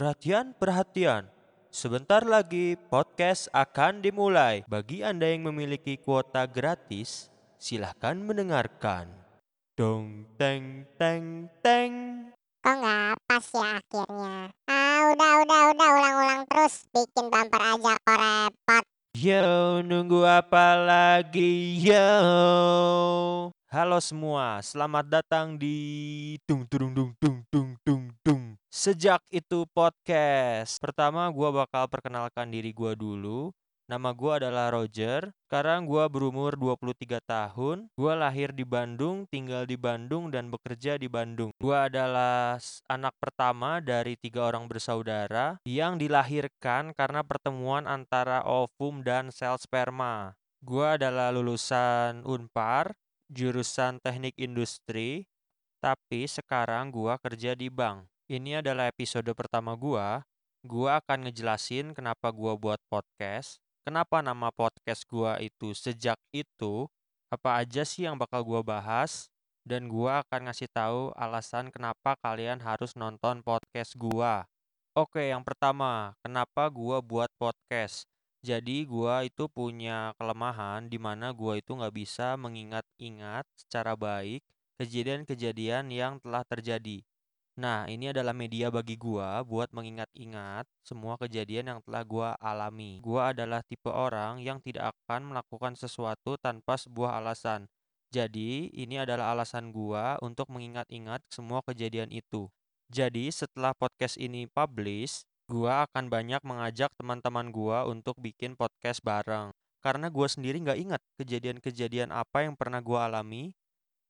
Perhatian, perhatian. Sebentar lagi podcast akan dimulai. Bagi Anda yang memiliki kuota gratis, silahkan mendengarkan. Dong teng teng teng. Kok nggak pas ya akhirnya? Ah, udah, udah, udah, ulang-ulang terus. Bikin bumper aja kok repot. Yo, nunggu apa lagi? Yo. Halo semua, selamat datang di Tung Tung Tung Tung Tung Tung Tung. Sejak itu podcast. Pertama gua bakal perkenalkan diri gua dulu. Nama gua adalah Roger. Sekarang gua berumur 23 tahun. Gua lahir di Bandung, tinggal di Bandung dan bekerja di Bandung. Gua adalah anak pertama dari tiga orang bersaudara yang dilahirkan karena pertemuan antara ovum dan sel sperma. Gua adalah lulusan Unpar, jurusan Teknik Industri, tapi sekarang gua kerja di bank. Ini adalah episode pertama gua. Gua akan ngejelasin kenapa gua buat podcast, kenapa nama podcast gua itu sejak itu, apa aja sih yang bakal gua bahas, dan gua akan ngasih tahu alasan kenapa kalian harus nonton podcast gua. Oke, yang pertama, kenapa gua buat podcast? Jadi gua itu punya kelemahan di mana gua itu nggak bisa mengingat-ingat secara baik kejadian-kejadian yang telah terjadi. Nah, ini adalah media bagi gua buat mengingat-ingat semua kejadian yang telah gua alami. Gua adalah tipe orang yang tidak akan melakukan sesuatu tanpa sebuah alasan. Jadi, ini adalah alasan gua untuk mengingat-ingat semua kejadian itu. Jadi, setelah podcast ini publish, gua akan banyak mengajak teman-teman gua untuk bikin podcast bareng. Karena gua sendiri nggak ingat kejadian-kejadian apa yang pernah gua alami.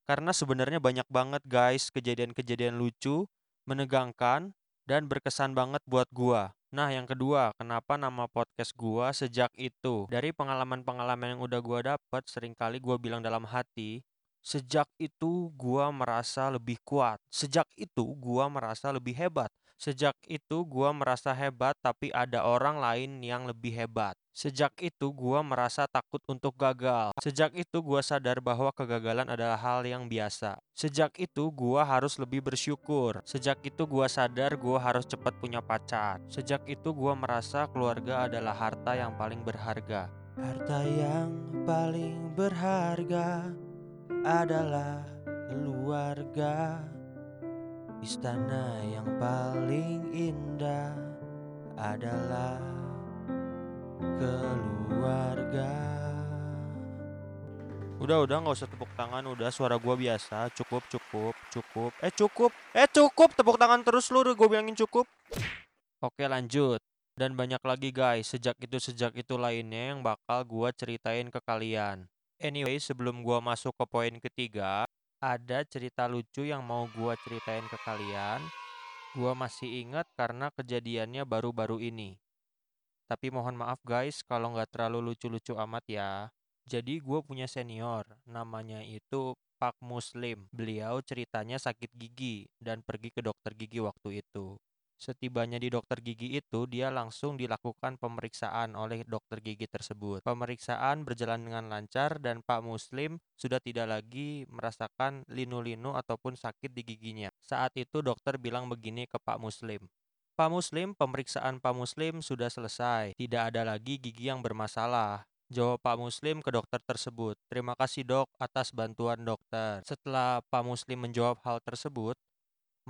Karena sebenarnya banyak banget guys kejadian-kejadian lucu, menegangkan, dan berkesan banget buat gua. Nah, yang kedua, kenapa nama podcast gua sejak itu? Dari pengalaman-pengalaman yang udah gua dapat, sering kali gua bilang dalam hati, sejak itu gua merasa lebih kuat. Sejak itu gua merasa lebih hebat. Sejak itu gua merasa hebat tapi ada orang lain yang lebih hebat. Sejak itu gua merasa takut untuk gagal. Sejak itu gua sadar bahwa kegagalan adalah hal yang biasa. Sejak itu gua harus lebih bersyukur. Sejak itu gua sadar gua harus cepat punya pacar. Sejak itu gua merasa keluarga adalah harta yang paling berharga. Harta yang paling berharga adalah keluarga. Istana yang paling indah adalah keluarga. Udah, udah nggak usah tepuk tangan, udah suara gua biasa, cukup, cukup, cukup. Eh cukup, eh cukup, tepuk tangan terus lu, gue bilangin cukup. Oke lanjut. Dan banyak lagi guys, sejak itu sejak itu lainnya yang bakal gua ceritain ke kalian. Anyway, sebelum gua masuk ke poin ketiga, ada cerita lucu yang mau gua ceritain ke kalian. Gua masih ingat karena kejadiannya baru-baru ini. Tapi mohon maaf guys kalau nggak terlalu lucu-lucu amat ya. Jadi gue punya senior, namanya itu Pak Muslim. Beliau ceritanya sakit gigi dan pergi ke dokter gigi waktu itu. Setibanya di dokter gigi itu, dia langsung dilakukan pemeriksaan oleh dokter gigi tersebut. Pemeriksaan berjalan dengan lancar dan Pak Muslim sudah tidak lagi merasakan linu-linu ataupun sakit di giginya. Saat itu dokter bilang begini ke Pak Muslim. Pak Muslim, pemeriksaan Pak Muslim sudah selesai. Tidak ada lagi gigi yang bermasalah. Jawab Pak Muslim ke dokter tersebut. Terima kasih dok atas bantuan dokter. Setelah Pak Muslim menjawab hal tersebut,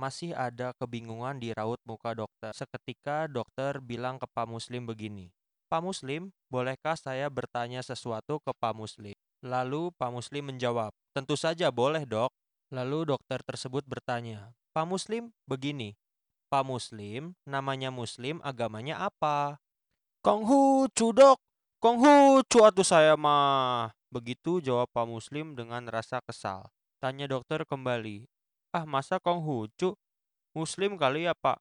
masih ada kebingungan di raut muka dokter. Seketika dokter bilang ke Pak Muslim begini. Pak Muslim, bolehkah saya bertanya sesuatu ke Pak Muslim? Lalu Pak Muslim menjawab, tentu saja boleh dok. Lalu dokter tersebut bertanya, Pak Muslim, begini. Pak Muslim, namanya Muslim, agamanya apa? Konghucu dok, Konghucu atuh saya mah. Begitu jawab Pak Muslim dengan rasa kesal. Tanya dokter kembali. Ah masa Konghucu? Muslim kali ya pak?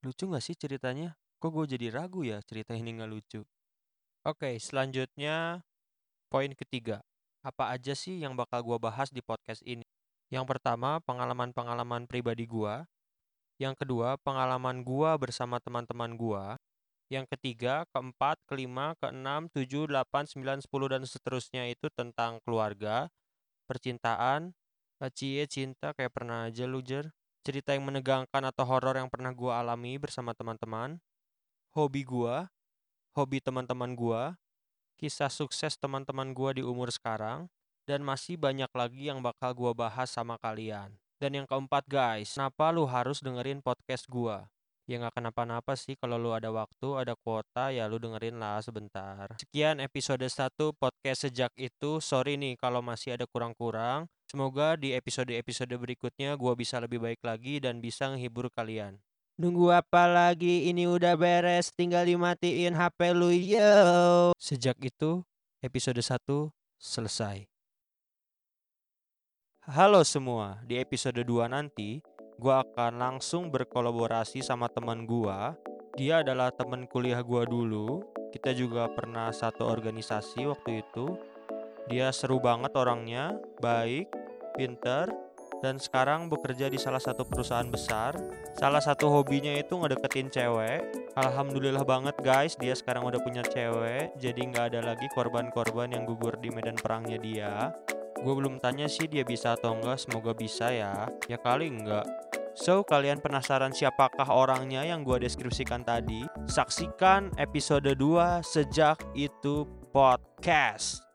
Lucu gak sih ceritanya? Kok gue jadi ragu ya cerita ini gak lucu? Oke, selanjutnya poin ketiga. Apa aja sih yang bakal gue bahas di podcast ini? Yang pertama, pengalaman-pengalaman pribadi gua. Yang kedua, pengalaman gua bersama teman-teman gua. Yang ketiga, keempat, kelima, keenam, tujuh, delapan, sembilan, sepuluh, dan seterusnya itu tentang keluarga, percintaan, Cie cinta kayak pernah aja lu Jer. Cerita yang menegangkan atau horor yang pernah gua alami bersama teman-teman. Hobi gua, hobi teman-teman gua, kisah sukses teman-teman gua di umur sekarang, dan masih banyak lagi yang bakal gua bahas sama kalian. Dan yang keempat guys, kenapa lu harus dengerin podcast gua? Ya nggak kenapa-napa sih kalau lu ada waktu, ada kuota, ya lu dengerin lah sebentar. Sekian episode 1 podcast sejak itu. Sorry nih kalau masih ada kurang-kurang. Semoga di episode-episode berikutnya gua bisa lebih baik lagi dan bisa menghibur kalian. Nunggu apa lagi? Ini udah beres, tinggal dimatiin HP lu yo. Sejak itu, episode 1 selesai. Halo semua, di episode 2 nanti gua akan langsung berkolaborasi sama teman gua. Dia adalah teman kuliah gua dulu. Kita juga pernah satu organisasi waktu itu. Dia seru banget orangnya, baik, pinter, dan sekarang bekerja di salah satu perusahaan besar. Salah satu hobinya itu ngedeketin cewek. Alhamdulillah banget guys, dia sekarang udah punya cewek, jadi nggak ada lagi korban-korban yang gugur di medan perangnya dia. Gue belum tanya sih dia bisa atau enggak, semoga bisa ya. Ya kali enggak. So, kalian penasaran siapakah orangnya yang gue deskripsikan tadi? Saksikan episode 2 sejak itu podcast.